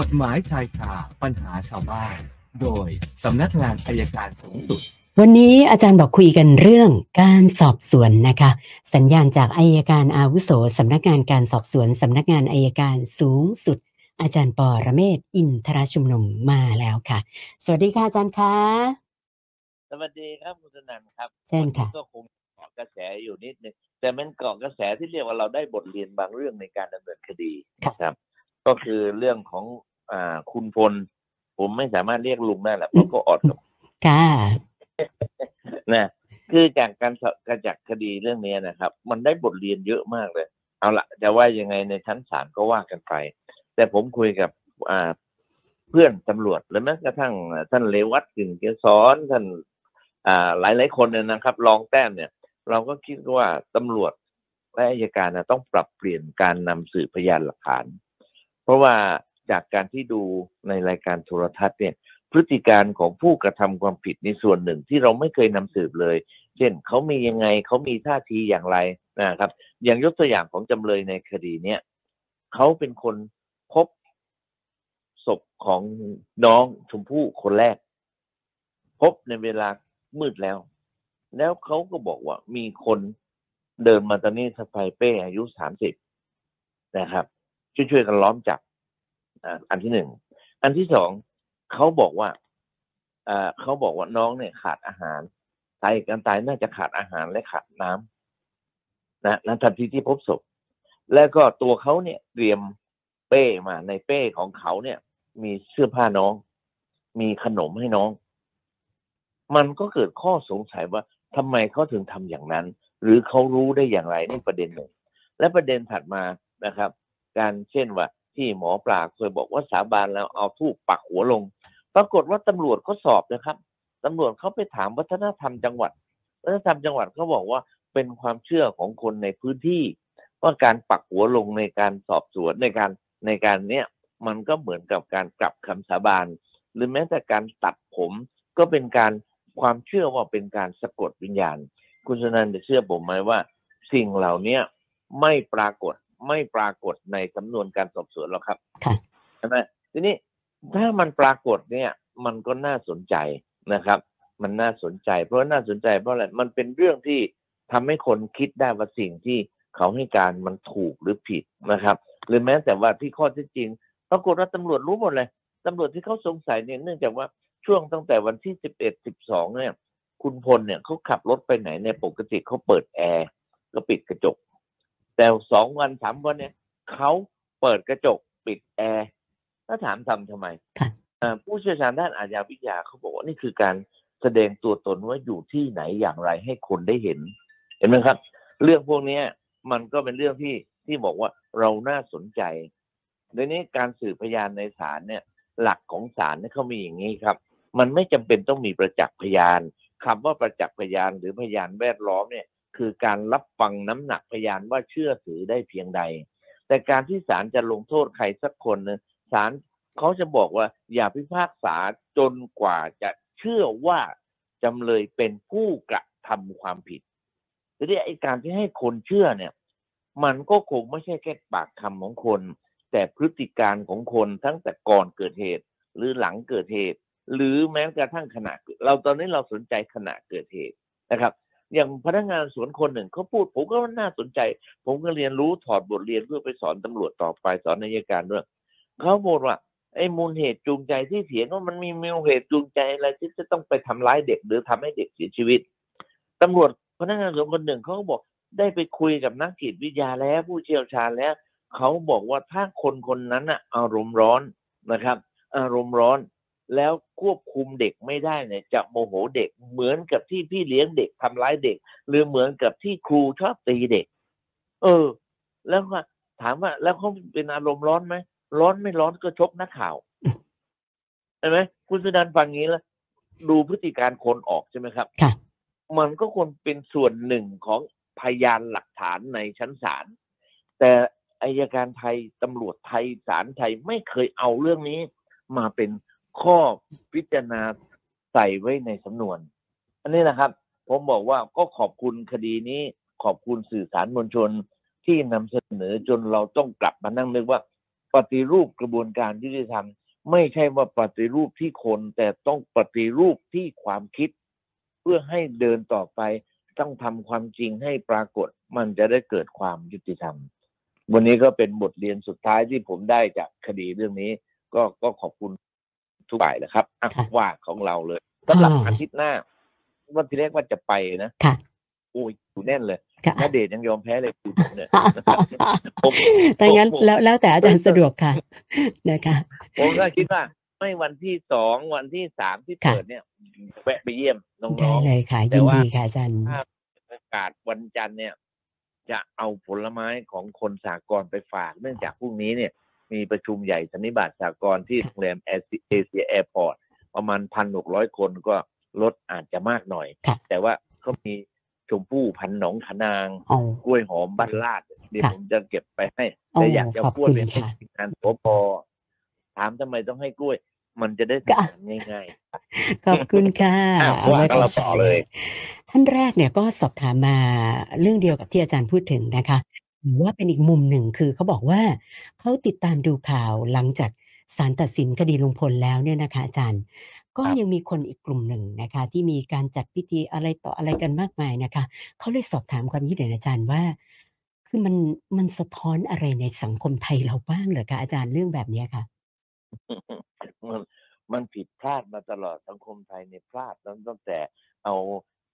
กฎหมายชายคาปัญหาชาวบ้าน โดยสำนักงานอายการสูงสุด วันนี้อาจารย์บอกคุยกันเรื่องการสอบสวนนะคะ สัญญาณจากอายการอาวุโสสำนักงานการสอบสวนสำนักงานอายการสูงสุด อาจารย์ปอระเมศวร์อินทรชุมนุมมาแล้วค่ะ สวัสดีค่ะอาจารย์คะสวัสดีครับคุณสนันท์ครับเช่นค่ะวันนี้ก็คงเกาะกระแสอยู่นิดนึงแต่มันเกาะกระแสที่เรียกว่าเราได้บทเรียนบางเรื่องในการดำเนินคดีครับครับ ก็คือเรื่องของอ่าคุณพล ผมไม่สามารถเรียกลุงได้แหละเพราะก็ออดกับค่ะนะคือจากการสอบการจากคดีเรื่องนี้นะครับ มันได้บทเรียนเยอะมากเลย เอาละจะว่ายังไงในชั้นศาลก็ว่ากันไป แต่ผมคุยกับอ่าเพื่อนตำรวจหรือแม้กระทั่งท่านเลวัตกึ่งเกษรท่านอ่าหลายหลายๆคนเนี่ยนะครับรองแต้มเนี่ย เราก็คิดว่าตำรวจและอายการนะต้องปรับเปลี่ยนการนำสืบพยานหลักฐาน เพราะว่าจากการที่ดูในรายการโทรทัศน์เนี่ยพฤติการของผู้กระทำความผิดในส่วนหนึ่งที่เราไม่เคยนำสืบเลย เช่นเขามียังไงเขามีท่าทีอย่างไรนะครับ อย่างยกตัวอย่างของจำเลยในคดีเนี้ยเขาเป็นคนพบศพของน้องชมพู่คนแรก พบในเวลามืดแล้ว แล้วเขาก็บอกว่ามีคนเดินมาตอนนี้สะพายเป้อายุสามสิบนะครับ ช่วยๆกันล้อมจับ อันที่หนึ่งอันที่สองเขาบอกว่าเขาบอกว่าน้องเนี่ยขาดอาหารตายการตายน่าจะขาดอาหารและขาดน้ำนะณทันทีที่พบศพแล้วก็ตัวเขาเนี่ยเตรียมเป้มาในเป้ของเขาเนี่ย มีเสื้อผ้าน้อง มีขนมให้น้อง มันก็เกิดข้อสงสัยว่าทำไมเขาถึงทำอย่างนั้น หรือเขารู้ได้อย่างไรนี่ประเด็นหนึ่งและประเด็นถัดมานะครับ การเช่นว่า ที่หมอปลาเคยบอกว่าสาบานแล้วเอาทูบปักหัวลง ปรากฏว่าตำรวจเขาสอบนะครับตำรวจเขาไปถามวัฒนธรรมจังหวัด วัฒนธรรมจังหวัดเขาบอกว่าเป็นความเชื่อของคนในพื้นที่ ว่าการปักหัวลงในการสอบสวนในการในการเนี้ยมันก็เหมือนกับการกลับคำสาบาน หรือแม้แต่การตัดผมก็เป็นการความเชื่อว่าเป็นการสะกดวิญญาณ คุณสนันจะเชื่อผมไหมว่า สิ่งเหล่าเนี้ยไม่ปรากฏ ไม่ปรากฏในสำนวนการสอบสวนหรอกครับค่ะใช่ไหมทีนี้ถ้ามันปรากฏเนี่ย มันก็น่าสนใจนะครับ มันน่าสนใจ เพราะว่าน่าสนใจเพราะอะไรมันเป็นเรื่องที่ทำให้คนคิดได้ว่าสิ่งที่เขาให้การมันถูกหรือผิดนะครับหรือแม้แต่ว่าที่ข้อเที่จริงปรากฏว่าตำรวจรู้หมดเลยตำรวจที่เขาสงสัยเนี่ยเนื่องจากว่าช่วงตั้งแต่วันที่สิบเอ็ดสิบสองเนี่ย คุณพลเนี่ยเขาขับรถไปไหนเนี่ยปกติเขาเปิดแอร์ก็ปิดกระจก แต่สองวันสามวันเนี่ยเขาเปิดกระจกปิดแอร์ถ้าถามทำทำไมค่ะอ่าผู้เชี่ยวชาญด้านอาญาวิทยาเขาบอกว่านี่คือการแสดงตัวตนว่าอยู่ที่ไหนอย่างไรให้คนได้เห็น เห็นไหมครับ เรื่องพวกเนี้ยมันก็เป็นเรื่องที่ที่บอกว่าเราน่าสนใจในนี้การสืบพยานในศาลเนี่ย หลักของศาลเนี่ยเขามีอย่างนี้ครับ มันไม่จำเป็นต้องมีประจักษ์พยานคำว่าประจักษ์พยานหรือพยานแวดล้อมเนี่ย คือการรับฟังน้ำหนักพยานว่าเชื่อถือได้เพียงใด แต่การที่ศาลจะลงโทษใครสักคนนึงศาลเขาจะบอกว่าอย่าพิพากษาจนกว่าจะเชื่อว่าจำเลยเป็นผู้กระทำความผิดทีนี้ไอ้การที่ให้คนเชื่อเนี่ย มันก็คงไม่ใช่แค่ปากคำของคน แต่พฤติการของคนทั้งแต่ก่อนเกิดเหตุ หรือหลังเกิดเหตุ หรือแม้กระทั่งขณะเราตอนนี้เราสนใจขณะเกิดเหตุนะครับ อย่างพนักงานสวนคนหนึ่งเขาพูดผมก็ว่าน่าสนใจ ผมก็เรียนรู้ถอดบทเรียนเพื่อไปสอนตำรวจต่อไปสอนนายการด้วยเขาบอกว่าไอ้มูลเหตุจูงใจที่เถียงว่ามันมีมูลเหตุจูงใจอะไรที่จะต้องไปทำร้ายเด็กหรือทำให้เด็กเสียชีวิตตำรวจพนักงานสวนคนหนึ่งเขาก็บอกได้ไปคุยกับนักจิตวิทยาแล้วผู้เชี่ยวชาญแล้วเขาบอกว่าถ้าคนคนนั้นน่ะอารมณ์ร้อนนะครับ อารมณ์ร้อน แล้วควบคุมเด็กไม่ได้เนี่ยจะโมโหเด็กเหมือนกับที่พี่เลี้ยงเด็กทำร้ายเด็ก หรือเหมือนกับที่ครูชอบตีเด็ก เออ แล้วก็ถามว่า แล้วเขาเป็นอารมณ์ร้อนไหมร้อนไม่ร้อนก็ชกนักข่าวใช่ไหมคุณสุนันท์ฟังงี้แล้วดูพฤติการคนออกใช่ไหมครับค่ะมันก็ควรเป็นส่วนหนึ่งของพยานหลักฐานในชั้นศาลแต่อายการไทยตำรวจไทยศาลไทยไม่เคยเอาเรื่องนี้มาเป็น ข้อพิจารณาใส่ไว้ในสำนวน อันนี้นะครับ ผมบอกว่าก็ขอบคุณคดีนี้ ขอบคุณสื่อสารมวลชนที่นำเสนอจนเราต้องกลับมานั่งนึกว่า ปฏิรูปกระบวนการยุติธรรม ไม่ใช่ว่าปฏิรูปที่คน แต่ต้องปฏิรูปที่ความคิด เพื่อให้เดินต่อไปต้องทำความจริงให้ปรากฏ มันจะได้เกิดความยุติธรรม วันนี้ก็เป็นบทเรียนสุดท้ายที่ผมได้จากคดีเรื่องนี้ ก็ก็ขอบคุณ ทุกฝ่ายนะครับอะค่ะ ว่าของเราเลยสำหรับค่ะอาทิตย์หน้าวันที่แรกว่าจะไปนะค่ะ โอ้ยอยู่แน่นเลยค่ะ ณเดชน์ยังยอมแพ้เลยคุณผมเนี่ย ผมแต่งั้นผม แล้วแล้วแต่อาจารย์สะดวกค่ะนะคะ ผมก็คิดว่า ไม่วันที่สองวันที่สามที่ค่ะ เปิดเนี่ยแวะไปเยี่ยมน้ได้อง เลยค่ะ แต่ยินว่า ดีค่ะอาจารย์ ๆถ้าโอกาสวันจันทร์เนี่ย จะเอาผลไม้ของคนสากลไปฝาก เนื่องจากพรุ่งนี้เนี่ย มีประชุมใหญ่สันนิบาตสากลที่ค่ะโรงแรมเอเอเชียแอร์พอร์ตประมาณพันหกร้อยคนก็ลดอาจจะมากหน่อยค่ะแต่ว่าเขามีชมพู่พันหนองขนางอ๋อกล้วยหอมบ้านลาดเดี๋ยวค่ะผมจะเก็บไปให้โอ้แต่อยากจะขอบพูดคุณเป็นให้ค่ะทีมงานสปถามทำไมต้องให้กล้วย มันจะได้ก็ทำงานง่ายขอบคุณค่ะอะเอาไว้ว่ากันเราก่นต่อเลย ท่านแรกเนี่ยก็สอบถามมาเรื่องเดียวกับที่อาจารย์พูดถึงนะคะ หรือว่าเป็นอีกมุมหนึ่งคือเขาบอกว่าเขาติดตามดูข่าวหลังจากศาลตัดสินคดีลุงพลแล้วเนี่ยนะคะอาจารย์ ก็ครับยังมีคนอีกกลุ่มหนึ่งนะคะ ที่มีการจัดพิธีอะไรต่ออะไรกันมากมายนะคะเขาเลยสอบถามความคิดเห็นอาจารย์ว่า คือมันมันสะท้อนอะไรในสังคมไทยเราบ้างเหรอคะอาจารย์เรื่องแบบเนี้ยค่ะๆมันมันผิดพลาดมาตลอดสังคมไทยเนี่ยพลาดตั้งตั้งแต่เอา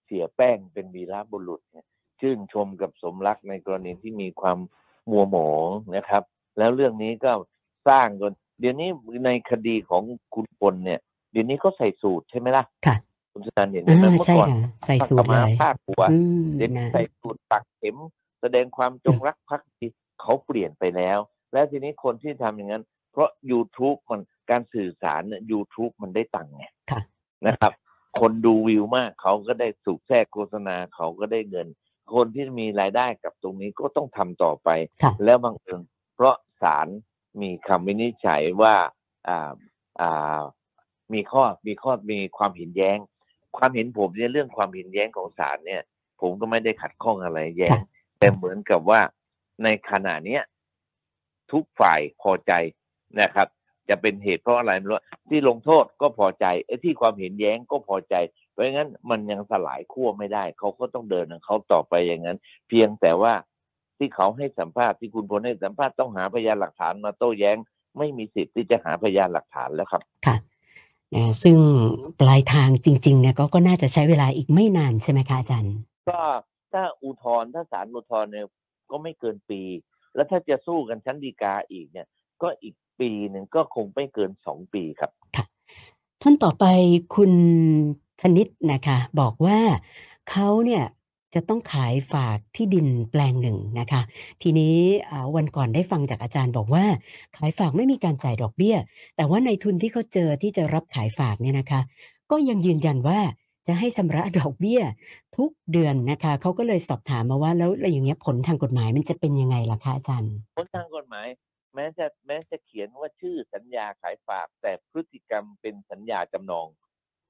เสียแป้งเป็นวีรบุรุษเนี่ย ชื่นชมกับสมรักในกรณีที่มีความมัวหมองนะครับ แล้วเรื่องนี้ก็สร้างจนเดี๋ยวนี้ในคดีของคุณพลเนี่ย เดี๋ยวนี้ก็ใส่สูตรใช่ไหมล่ะค่ะคุณสุนันท์เห็นไหมอ่าเมื่อใช่ก่อนค่ะใส่สูตรผ้าเลขาวม้ายผ้าหัวอืมเดี๋ยวนี้นะใส่สูตรปักเข็ม แสดงความจงรักภักดีเขาเปลี่ยนไปแล้ว แล้วทีนี้คนที่ทำอย่างนั้น เพราะ YouTube มันการสื่อสารเนี่ย YouTube มันได้ตังค์ไงค่ะนะครับ คนดูวิวมากเขาก็ได้สูกแทรกโฆษณาเขาก็ได้เงิน คนที่มีรายได้กับตรงนี้ก็ต้องทำต่อไปค่ะแล้วบางเอิญเพราะศาลมีคำวินิจฉัยว่าอ่าอ่ามีข้อมีข้อมีความเห็นแย้ง ความเห็นผมเนี่ยเรื่องความเห็นแย้งของศาลเนี่ย ผมก็ไม่ได้ขัดข้องอะไรแย้งค่ะแต่เหมือนกับว่าในขณะเนี้ยทุกฝ่ายพอใจนะครับ จะเป็นเหตุเพราะอะไรไม่รู้ที่ลงโทษก็พอใจไอ้ที่ความเห็นแย้งก็พอใจเพ ราะงั้นมันยังสลายขั้วไม่ได้ เขาก็ต้องเดินของเขาต่อไปอย่างนั้น เพียงแต่ว่าที่เขาให้สัมภาษณ์ที่คุณพลให้สัมภาษณ์ต้องหาพยานหลักฐานมาโต้แย้ง ไม่มีสิทธิ์ที่จะหาพยานหลักฐานแล้วครับค่ะนะซึ่งปลายทางจริงๆเนี่ยก็ก็น่าจะใช้เวลาอีกไม่นานใช่ไหมคะอาจารย์ ก็ถ้าอุทธรณ์ถ้าศาลอุทธรณ์เนี่ยก็ไม่เกินปี แล้วถ้าจะสู้กันชั้นฎีกาอีกเนี่ย ก็อีกปีหนึ่งก็คงไม่เกินสองปีครับท่านต่อไปคุณ ธนิตนะคะบอกว่าเขาเนี่ยจะต้องขายฝากที่ดินแปลงหนึ่งนะคะ ทีนี้วันก่อนได้ฟังจากอาจารย์บอกว่า ขายฝากไม่มีการจ่ายดอกเบี้ย แต่ว่าในทุนที่เขาเจอที่จะรับขายฝากเนี่ยนะคะ ก็ยังยืนยันว่าจะให้ชำระดอกเบี้ยทุกเดือนนะคะเขาก็เลยสอบถามมาว่าแล้วแล้วอย่างเงี้ยผลทางกฎหมายมันจะเป็นยังไงล่ะคะอาจารย์ผลทางกฎหมาย แม้จะแม้จะเขียนว่าชื่อสัญญาขายฝาก แต่พฤติกรรมเป็นสัญญาจำนอง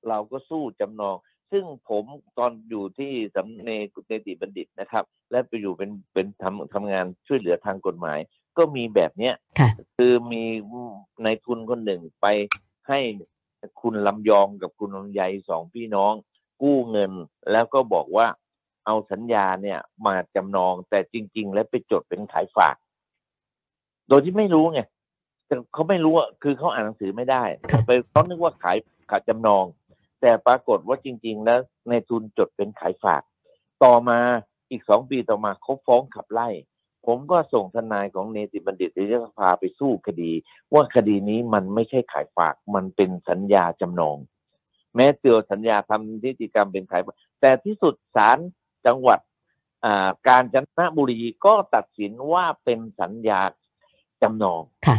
เราก็สู้จำนอง ซึ่งผมตอนอยู่ที่สำเนเนติบัณฑิตนะครับ และไปอยู่เป็นเป็นทำทำงานช่วยเหลือทางกฎหมาย ก็มีแบบเนี้ยค่ะคือมีในายทุนคนหนึ่งไปให้คุณลำยองกับคุณลำไยสองพี่น้อง กู้เงินแล้วก็บอกว่าเอาสัญญาเนี่ยมาจำนองแต่จริง ๆ แล้วไปจดเป็นขายฝาก โดยที่ไม่รู้ไงแต่เขาไม่รู้อะคือเขาอ่านหนังสือไม่ได้ครับไปเขานึกว่าขายขายจำนอง แต่ปรากฏว่าจริง ๆ แล้วในทุนจดเป็นขายฝาก ต่อมาอีกสองปีต่อมาเขาฟ้องขับไล่ ผมก็ส่งทนายของเนติบัณฑิตที่จะพาไปสู้คดี ว่าคดีนี้มันไม่ใช่ขายฝากมันเป็นสัญญาจำนอง แม้ตัวสัญญาทำนิติกรรมเป็นขายฝากแต่ที่สุดศาลจังหวัดอ่าการจนบุรีก็ตัดสินว่าเป็นสัญญาจำนอง ค่ะ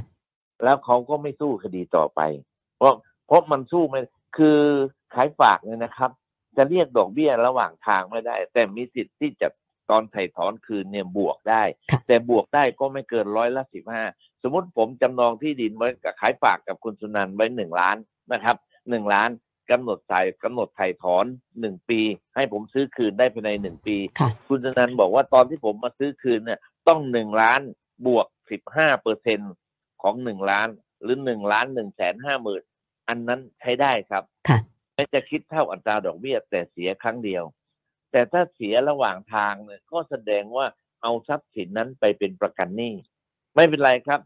แล้วเขาก็ไม่สู้คดีต่อไป เพราะเพราะมันสู้ไม่ คือขายฝากเนี่ยนะครับ จะเรียกดอกเบี้ยระหว่างทางไม่ได้ แต่มีสิทธิ์ที่จะตอนไถ่ถอนคืนเนี่ยบวกได้ค่ะแต่บวกได้ก็ไม่เกินร้อยละสิบห้าสมมติผมจำนองที่ดินไว้กับขายฝากกับคุณสุนันท์ไว้หนึ่งล้านนะครับหนึ่งล้านกำหนดจ่ายกำหนดไถ่ถอนหนึ่งปี ให้ผมซื้อคืนได้ภายในหนึ่งปีค่ะคุณสุนันท์บอกว่าตอนที่ผมมาซื้อคืนเนี่ยต้องหนึ่งล้านบวกสิบห้าเปอร์เซ็นของหนึ่งล้านหรือหนึ่งล้านหนึ่งแสนห้าหมื่น อันนั้นใช้ได้ครับค่ะไม่จะคิดเท่าอัตราดอกเบี้ยแต่เสียครั้งเดียว แต่ถ้าเสียระหว่างทางเนี่ยก็แสดงว่าเอาทรัพย์สินนั้นไปเป็นประกันหนี้ไม่เป็นไรครับ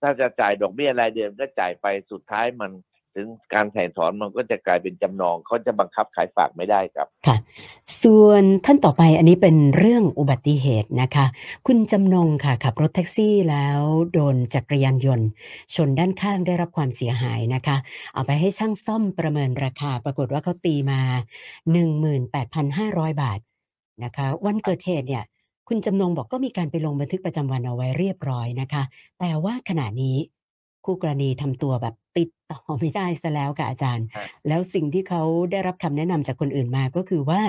ถ้าจะจ่ายดอกเบี้ยรายเดือนก็จ่ายไปสุดท้ายมัน ถึงการถ่ายถอนมันก็จะกลายเป็นจำนองเขาจะบังคับขายฝากไม่ได้ครับ ค่ะ ส่วนท่านต่อไปอันนี้เป็นเรื่องอุบัติเหตุนะคะ คุณจำนงค่ะขับรถแท็กซี่แล้วโดนจักรยานยนต์ ชนด้านข้างได้รับความเสียหายนะคะ เอาไปให้ช่างซ่อมประเมินราคา ปรากฏว่าเขาตีมา 18,500 บาทนะคะ วันเกิดเหตุเนี่ย คุณจำนงบอกก็มีการไปลงบันทึกประจำวันเอาไว้เรียบร้อยนะคะ แต่ว่าขณะนี้ คู่กรณีทำตัวแบบติดต่อไม่ได้ซะแล้วค่ะอาจารย์ครับแล้วสิ่งที่เขาได้รับคำแนะนำจากคนอื่นมาก็คือว่า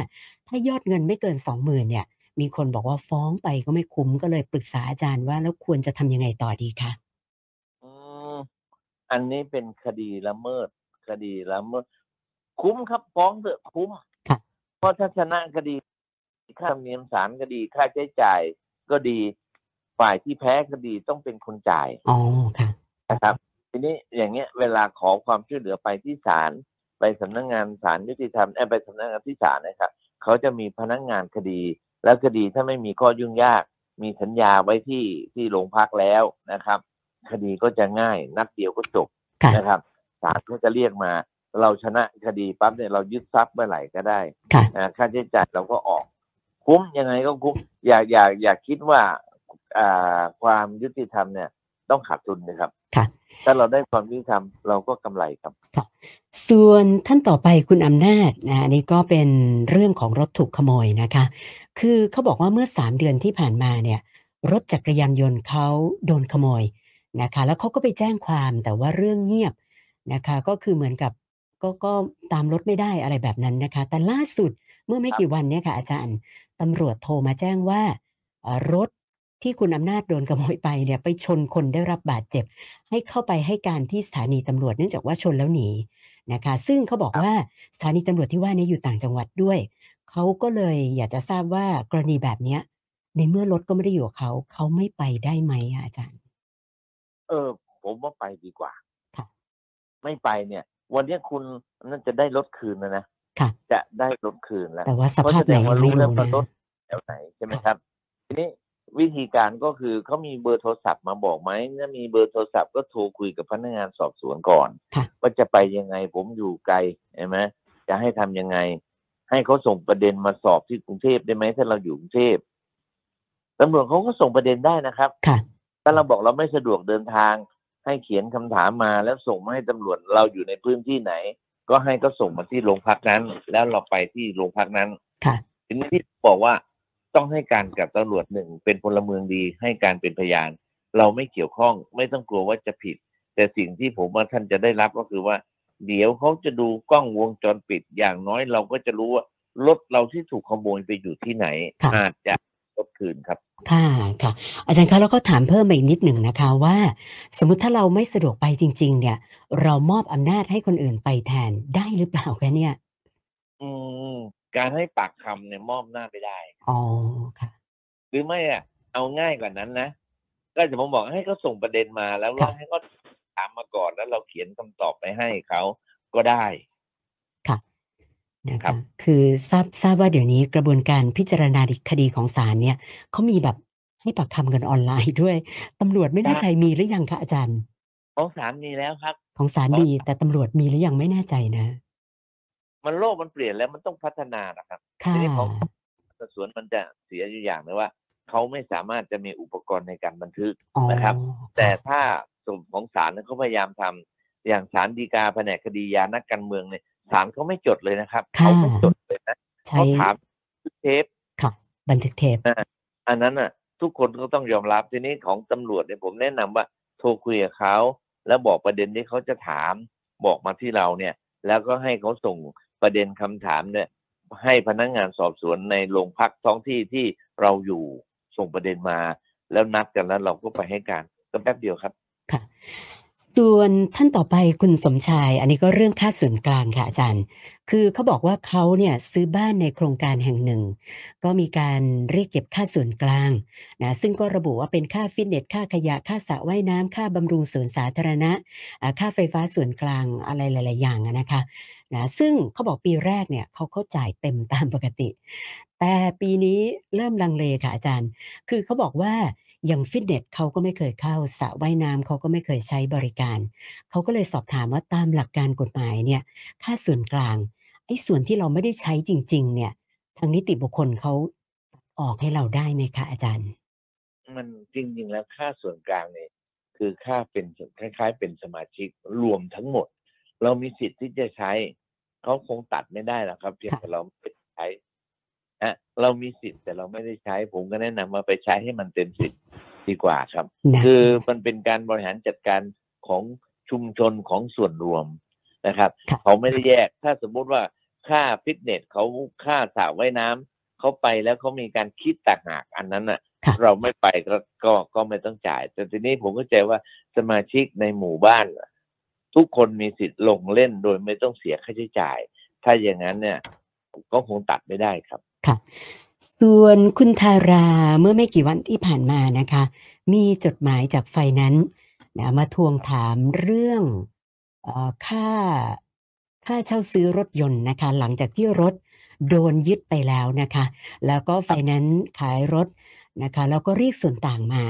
ถ้ายอดเงินไม่เกินสองหมื่นเนี่ย มีคนบอกว่าฟ้องไปก็ไม่คุ้มก็เลยปรึกษาอาจารย์ว่าแล้วควรจะทำยังไงต่อดีคะอืมอันนี้เป็นคดีละเมิด คดีละเมิด คุ้มครับฟ้องเถอะคุ้มค่ะเพราะถ้าชนะคดีค่าธรรมเนียมศาลคดี ค่าใช้จ่ายก็ดี ฝ่ายที่แพ้คดีต้องเป็นคนจ่าย อ๋อ ค่ะ นะครับ ทีนี้อย่างเงี้ยเวลาขอความช่วยเหลือไปที่ศาลไปสำนักงานศาลยุติธรรมเอ้ยไปสำนักงานที่ศาลนะครับเขาจะมีพนักงานคดี แล้วคดีถ้าไม่มีข้อยุ่งยาก มีสัญญาไว้ที่ที่โรงพักแล้วนะครับ คดีก็จะง่ายนัดเดียวก็จบค่ะนะครับศาลก็จะเรียกมา เราชนะคดีปั๊บเนี่ยเรายึดทรัพย์เมื่อไหร่ก็ได้ค่ะนะค่าใช้จ่ายเราก็ออก คุ้มยังไงก็คุ้มอย่าอย่าอย่าคิดว่าอ่าความยุติธรรมเนี่ยต้องขาดทุนนะครับ ค่ะ ถ้าเราได้ความยุติธรรมเราก็กำไรครับส่วนท่านต่อไปคุณอำนาจนะอันนี้ก็เป็นเรื่องของรถถูกขโมยนะคะ คือเขาบอกว่าเมื่อสามเดือนที่ผ่านมาเนี่ย รถจักรยานยนต์เขาโดนขโมยนะคะ แล้วเขาก็ไปแจ้งความแต่ว่าเรื่องเงียบนะคะ ก็คือเหมือนกับก็ก็ตามรถไม่ได้อะไรแบบนั้นนะคะ แต่ล่าสุดเมื่อไม่กี่วันเนี่ยค่ะอาจารย์ตำรวจโทรมาแจ้งว่าเอ่อรถ ที่คุณอำนาจโดนขโมยไปเนี่ยไปชนคนได้รับบาดเจ็บ ให้เข้าไปให้การที่สถานีตำรวจเนื่องจากว่าชนแล้วหนีนะคะ ซึ่งเขาบอกว่าสถานีตำรวจที่ว่านี้อยู่ต่างจังหวัดด้วย เขาก็เลยอยากจะทราบว่ากรณีแบบเนี้ย ในเมื่อรถก็ไม่ได้อยู่กับเขาเขาไม่ไปได้ไหมอะอาจารย์ เออ ผมว่าไปดีกว่าค่ะ ไม่ไปเนี่ย วันเนี้ยคุณนั่นจะได้รถคืนแล้วนะค่ะจะได้รถคืนแล้วแต่ว่าสเพราะภาพแสไหดนงว่ายังไม่รู้แล้วรู้ว่ารถนะแถวไหนใช่ไหมครับ ทีนี้ วิธีการก็คือเขามีเบอร์โทรศัพท์มาบอกไหมถ้ามีเบอร์โทรศัพท์ก็โทรคุยกับพนักงานสอบสวนก่อนค่ะว่าจะไปยังไงผมอยู่ไกลใช่ไหมจะให้ทำยังไง ให้เขาส่งประเด็นมาสอบที่กรุงเทพได้ไหมถ้าเราอยู่กรุงเทพตำรวจเขาก็ส่งประเด็นได้นะครับค่ะถ้าเราบอกเราไม่สะดวกเดินทาง ให้เขียนคำถามมาแล้วส่งมาให้ตำรวจเราอยู่ในพื้นที่ไหน ก็ให้เขาส่งมาที่โรงพักนั้น แล้วเราไปที่โรงพักนั้นค่ะทีนี้ที่บอกว่า ต้องให้การกับตำรวจหนึ่งเป็นพลเมืองดีให้การเป็นพยาน เราไม่เกี่ยวข้องไม่ต้องกลัวว่าจะผิด แต่สิ่งที่ผมว่าท่านจะได้รับก็คือว่า เดี๋ยวเขาจะดูกล้องวงจรปิดอย่างน้อยเราก็จะรู้ว่ารถเราที่ถูกขโมยไปอยู่ที่ไหนค่ะอาจจะรถคืนครับ ค่ะค่ะ อาจารย์คะแล้วก็ถามเพิ่มมาอีกนิดหนึ่งนะคะว่า สมมุติถ้าเราไม่สะดวกไปจริง ๆ เนี่ย เรามอบอำนาจให้คนอื่นไปแทนได้หรือเปล่าคะเนี่ย อืม การให้ปากคำเนี่ยมอบหน้าไปได้ อ๋อ ค่ะ หรือไม่อะ เอาง่ายกว่านั้นนะ ก็จะผมบอกให้เขาส่งประเด็นมาแล้วครัเราบให้เขาถามมาก่อนแล้วเราเขียนคำตอบไปให้เขาก็ได้ ค่ะ นะครัคะบคือทราบทราบว่าเดี๋ยวนี้กระบวนการพิจารณาคดีของศาลเนี่ยเขามีแบบให้ปากคำกันออนไลน์ด้วยตำรวจไม่แน่ใจมีหรือยังคะอาจารย์ ของศาลมีแล้วครับ ของศาลอ๋อดีแต่ตำรวจมีหรือยังไม่แน่ใจนะ มันโลกมันเปลี่ยนแล้วมันต้องพัฒนานะครับค่ะทีนี้ของสอบสวนมันจะเสียอยู่อย่างนึงว่าเขาไม่สามารถจะมีอุปกรณ์ในการบันทึกอ๋อนะครับ แต่ค่ะถ้าส่วนของศาลเนี่ยเขาพยายามทำอย่างศาลฎีกาแผนกคดียานักการเมืองเนี่ยศาลเขาไม่จดเลยนะครับค่ะเขาไม่จดเลยนะใช้เขาถามเทปค่ะบันทึกเทปอันนั้นน่ะ ทุกคนก็ต้องยอมรับทีนี้ของตำรวจเนี่ยผมแนะนำว่าโทรคุยกับเขาแล้วบอกประเด็นที่เขาจะถามบอกมาที่เราเนี่ย แล้วก็ให้เขาส่ง ประเด็นคำถามเนี่ย ให้พนักงานสอบสวนในโรงพักท้องที่ที่เราอยู่ส่งประเด็นมา แล้วนัดกันแล้วเราก็ไปให้การก็แป๊บเดียวครับค่ะ ส่วนท่านต่อไปคุณสมชาย อันนี้ก็เรื่องค่าส่วนกลางค่ะอาจารย์ คือเขาบอกว่าเขาเนี่ยซื้อบ้านในโครงการแห่งหนึ่ง ก็มีการเรียกเก็บค่าส่วนกลางนะซึ่งก็ระบุว่าเป็นค่าฟิตเนสค่าขยะค่าสระว่ายน้ำค่าบำรุงสวนสาธารณะค่าไฟฟ้าส่วนกลางอะไรหลาย ๆ อย่างนะคะนะซึ่งเขาบอกปีแรกเนี่ยเขาเขาจ่ายเต็มตามปกติ แต่ปีนี้เริ่มลังเลค่ะอาจารย์ คือเขาบอกว่า อย่างฟิตเนสเขาก็ไม่เคยเข้าสระว่ายน้ำเขาก็ไม่เคยใช้บริการ เขาก็เลยสอบถามว่าตามหลักการกฎหมายเนี่ยค่าส่วนกลางไอ้ส่วนที่เราไม่ได้ใช้จริง ๆ เนี่ยทางนิติบุคคลเขาออกให้เราได้ไหมคะอาจารย์ มันจริง ๆ แล้วค่าส่วนกลางเนี่ยคือค่าเป็นคล้ายๆ เป็นสมาชิกรวมทั้งหมด เรามีสิทธิ์ที่จะใช้เขาคงตัดไม่ได้หรอกครับเพียงแต่เราไม่ได้ใช้ อะเรามีสิทธิ์แต่เราไม่ได้ใช้ ผมก็แนะนำว่าไปใช้ให้มันเต็มสิทธิ์ดีกว่าครับนะคือมันเป็นการบริหารจัดการของชุมชนของส่วนรวมนะครับค่ะเขาไม่ได้แยก ถ้าสมมุติว่าค่าฟิตเนสเขาค่าสระว่ายน้ำเขาไปแล้วเขามีการคิดต่างหากอันนั้นน่ะค่ะ เราไม่ไปก็ก็ก็ไม่ต้องจ่าย แต่ทีนี้ผมเข้าใจว่าสมาชิกในหมู่บ้านน่ะทุกคนมีสิทธิ์ลงเล่นโดยไม่ต้องเสียค่าใช้จ่าย ถ้าอย่างนั้นเนี่ย ก็คงตัดไม่ได้ครับ ค่ะ ส่วนคุณทาราเมื่อไม่กี่วันที่ผ่านมานะคะ มีจดหมายจากไฟนั้นนะมาทวงถามเรื่องอค่าค่าเช่าซื้อรถยนต์นะคะ หลังจากที่รถโดนยึดไปแล้วนะคะ แล้วก็ไฟนนซ์ขายรถนะคะแล้วก็เรียกส่วนต่างมา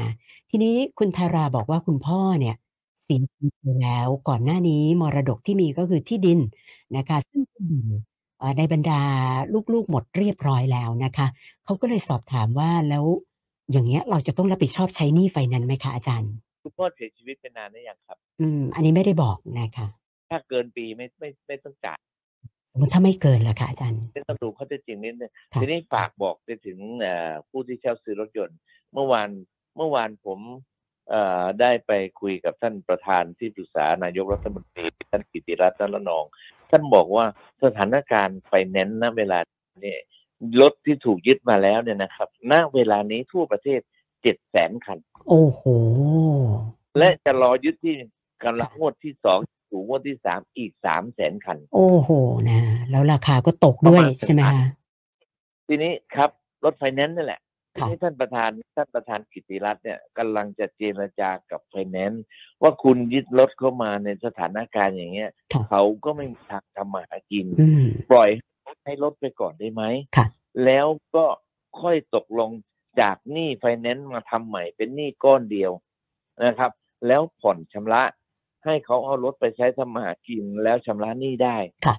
ทีนี้คุณทาราบอกว่าคุณพ่อเนี่ยเสียชีวิตไปแล้วก่อนหน้านี้มรดกที่มีก็คือที่ดินนะคะซึ่งเป็นดิน ในบรรดาลูกๆหมดเรียบร้อยแล้วนะคะเขาก็เลยสอบถามว่าแล้วอย่างเงี้ยเราจะต้องรับผิดชอบใช้หนี้ไฟแนนซ์ไหมคะอาจารย์คุณพ่อเสียชีวิตไปนานหรือยังครับ อืม อันนี้ไม่ได้บอกนะคะ ถ้าเกินปีไม่ไม่ไม่ต้องจ่ายสมมติถ้าไม่เกินล่ะคะอาจารย์ต้องดูข้อเท็จจริงนิดนึงค่ะทีนี้ฝากบอกไปถึงเอ่อผู้ที่เช่าซื้อรถยนต์ เมื่อวานเมื่อวานผมเอ่อได้ไปคุยกับท่านประธานที่ปรึกษานายกรัฐมนตรีท่านกิตติรัตน์ ณ ระนอง ท่านบอกว่าสถานการณ์ไฟแนนซ์ณเวลานี้รถที่ถูกยึดมาแล้วเนี่ยนะครับ ณ เวลานี้ทั่วประเทศเจ็ดแสนคัน โอ้โห และจะรอยึดที่กำลังงวดที่สองถูกงวดที่สามอีกสามแสนคัน โอ้โหนะ แล้วราคาก็ตกด้วยประมาณใช่ไหมคะทีนี้ครับ รถไฟแนนซ์นี่แหละ ทีค่ะนี้ท่านประธานท่านประธานกิติรัตน์เนี่ยกำลังจะเจรจากับไฟแนนซ์ว่าคุณยึดรถเข้ามาในสถานการณ์อย่างเงี้ยค่ะเขาก็ไม่มีทางทำมาหากินอืมปล่อยให้รถไปก่อนได้ไหมค่ะแล้วก็ค่อยตกลงจากหนี้ไฟแนนซ์มาทำใหม่เป็นหนี้ก้อนเดียวนะครับ แล้วผ่อนชำระให้เขาเอารถไปใช้ทำมาหากินแล้วชำระหนี้ได้ค่ะ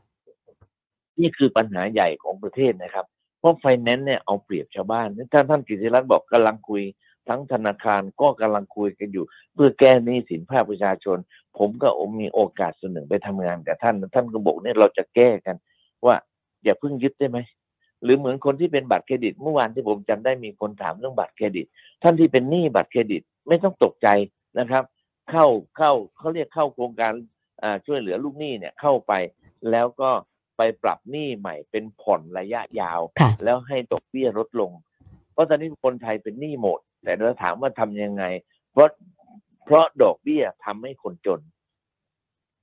นี่คือปัญหาใหญ่ของประเทศนะครับ เพราะไฟแนนซ์เนี่ยเอาเปรียบชาวบ้านท่านท่านกิติรัตน์บอกกำลังคุย ทั้งธนาคารก็กำลังคุยกันอยู่ เพื่อแก้หนี้สินภาคประชาชน ผมก็มีโอกาสเสนอไปทำงานกับท่าน ท่านก็บอกเนี่ยเราจะแก้กัน ว่าอย่าเพิ่งยึดได้ไหมหรือเหมือนคนที่เป็นบัตรเครดิตเมื่อวานที่ผมจำได้มีคนถามเรื่องบัตรเครดิต ท่านที่เป็นหนี้บัตรเครดิตไม่ต้องตกใจนะครับ เข้าเข้าเขาเรียกเข้าโครงการช่วยเหลือลูกหนี้เนี่ยเข้าไป แล้วก็ ไปปรับหนี้ใหม่เป็นผ่อนระยะยาวค่ะแล้วให้ดอกเบี้ยลดลง เพราะตอนนี้คนไทยเป็นหนี้หมด แต่เราถามว่าทำยังไง เพราะเพราะดอกเบี้ยทำให้คนจน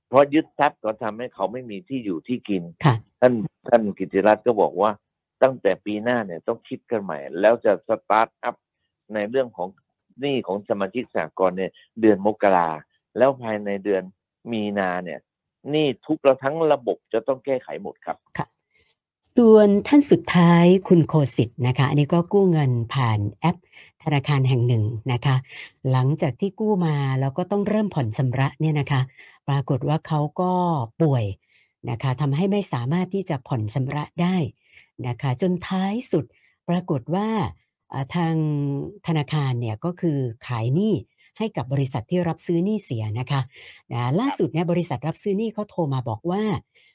เพราะยึดทรัพย์ก็ทำให้เขาไม่มีที่อยู่ที่กินค่ะท่านท่านกิติรัตน์ก็บอกว่าตั้งแต่ปีหน้าเนี่ยต้องคิดกันใหม่ แล้วจะสตาร์ทอัพในเรื่องของหนี้ของสมาชิกสากลเนี่ยเดือนมกราแล้วภายในเดือนมีนาเนี่ยห นี้ทุกระทั้งระบบจะต้องแก้ไขหมดครับส่วนท่านสุดท้ายคุณโคสิตนะคะ อันนี้ก็กู้เงินผ่านแอป ธนาคารแห่งหนึ่งนะคะ หลังจากที่กู้มาแล้วก็ต้องเริ่มผ่อนชำระเนี่ยนะคะ ปรากฏว่าเขาก็ป่วยนะคะทำให้ไม่สามารถที่จะผ่อนชำระได้นะคะ จนท้ายสุดปรากฏว่าทางธนาคารเนี่ยก็คือขายหนี้ ให้กับบริษัทที่รับซื้อหนี้เสียนะคะนะล่าสุดเนี่ยบริษัทรับซื้อหนี้เขาโทรมาบอกว่า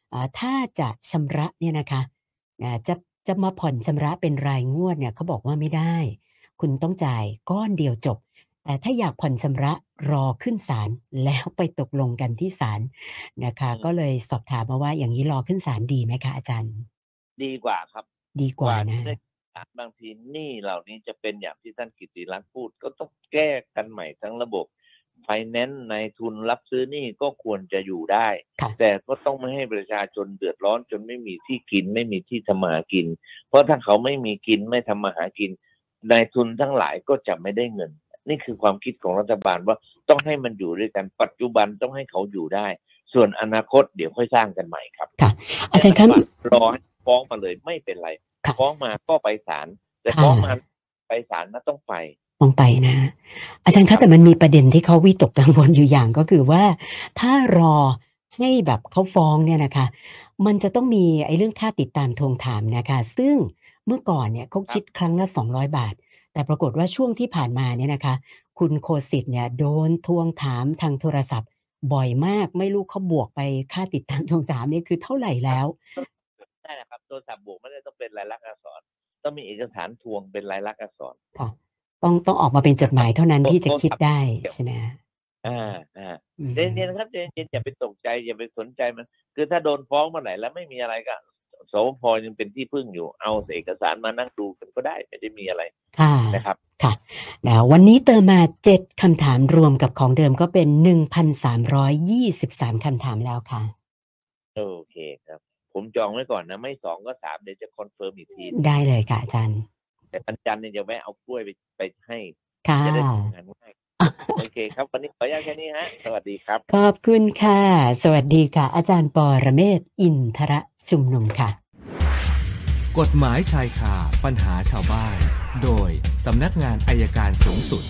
เอ่อถ้าจะชำระเนี่ยนะคะนะจะจะมาผ่อนชำระเป็นรายงวดเนี่ยเขาบอกว่าไม่ได้ คุณต้องจ่ายก้อนเดียวจบ แต่ถ้าอยากผ่อนชำระรอขึ้นศาลแล้วไปตกลงกันที่ศาลนะคะอืมก็เลยสอบถามมาว่าอย่างนี้รอขึ้นศาลดีไหมคะอาจารย์ ดีกว่าครับ ดีกว่านะที่ได้ บางทีหนี้เหล่านี้จะเป็นอย่างที่ท่านกิติรัตน์พูด ก็ต้องแก้กันใหม่ทั้งระบบไฟแนนซ์ในทุนรับซื้อหนี่ก็ควรจะอยู่ได้ค่ะแต่ก็ต้องไม่ให้ประชาชนเดือดร้อนจนไม่มีที่กิน ไม่มีที่ทำมาหากิน เพราะถ้าเขาไม่มีกินไม่ทำมาหากินนายทุนทั้งหลายก็จะไม่ได้เงิน นี่คือความคิดของรัฐบาลว่าต้องให้มันอยู่ด้วยกันปัจจุบันต้องให้เขาอยู่ได้ ส่วนอนาคตเดี๋ยวค่อยสร้างกันใหม่ครับอาจารย์ครับรอให้ฟ้องมาเลยไม่เป็นไรค่ะ ฟ้องมาก็ไปศาลแต่ค่ะฟ้องมาไปศาลนะต้องไปต้องไปนะ อาจารย์ครัคะบแต่มันมีประเด็นที่เขาวิตกกังวลอยู่อย่างก็คือว่า ถ้ารอให้แบบเขาฟ้องเนี่ยนะคะ มันจะต้องมีไอ้เรื่องค่าติดตามทวงถามนะคะ ซึ่งเมื่อก่อนเนี่ยเขาคิดครั้งละ200 บาท แต่ปรากฏว่าช่วงที่ผ่านมาเนี่ยนะคะ คุณโคสิตเนี่ยโดนทวงถามทางโทรศัพท์บ่อยมากไม่รู้เขาบวกไปค่าติดตามทวงถามเนี่ยคือเท่าไหร่แล้ว ใช่นะครับโทรศัพท์บวกไม่ได้ต้องเป็นลายลักษณ์อักษร ต้องมีเอกสารทวงเป็นลายลักษณ์อักษรค่ะ ต้องต้องออกมาเป็นจดหมายเท่านั้นที่จะคิดได้ใช่ไหมฮะอ่าอ่าอืมเย็นๆนะครับเย็นๆอย่าไปตกใจอย่าไปสนใจมัน คือถ้าโดนฟ้องเมื่อไหร่แล้วไม่มีอะไรก็สวพยังเป็นที่พึ่งอยู่ เอาเอกสารมานั่งดูกันก็ได้ไม่ได้มีอะไรค่ะนะครับค่ะแล้ววันนี้เติมมา7คำถามรวมกับของเดิมก็เป็น1,323คำถามแล้วค่ะ โอเคครับ ผมจองไว้ก่อนนะ ไม่สองก็สามเดี๋ยวจะ confirm อีกที ได้เลยค่ะอาจารย์ แต่วันจันทร์เนี่ยจะแวะเอากล้วยไปไปให้ค่ะจะได้ทำงานง่ายโอเคครับ วันนี้ขออนุญาตแค่นี้ฮะ สวัสดีครับ ขอบคุณค่ะ สวัสดีค่ะ อาจารย์ปอระเมศวร์อินทระชุมนุมค่ะ กฎหมายชายคาปัญหาชาวบ้าน โดยสำนักงานอัยการสูงสุด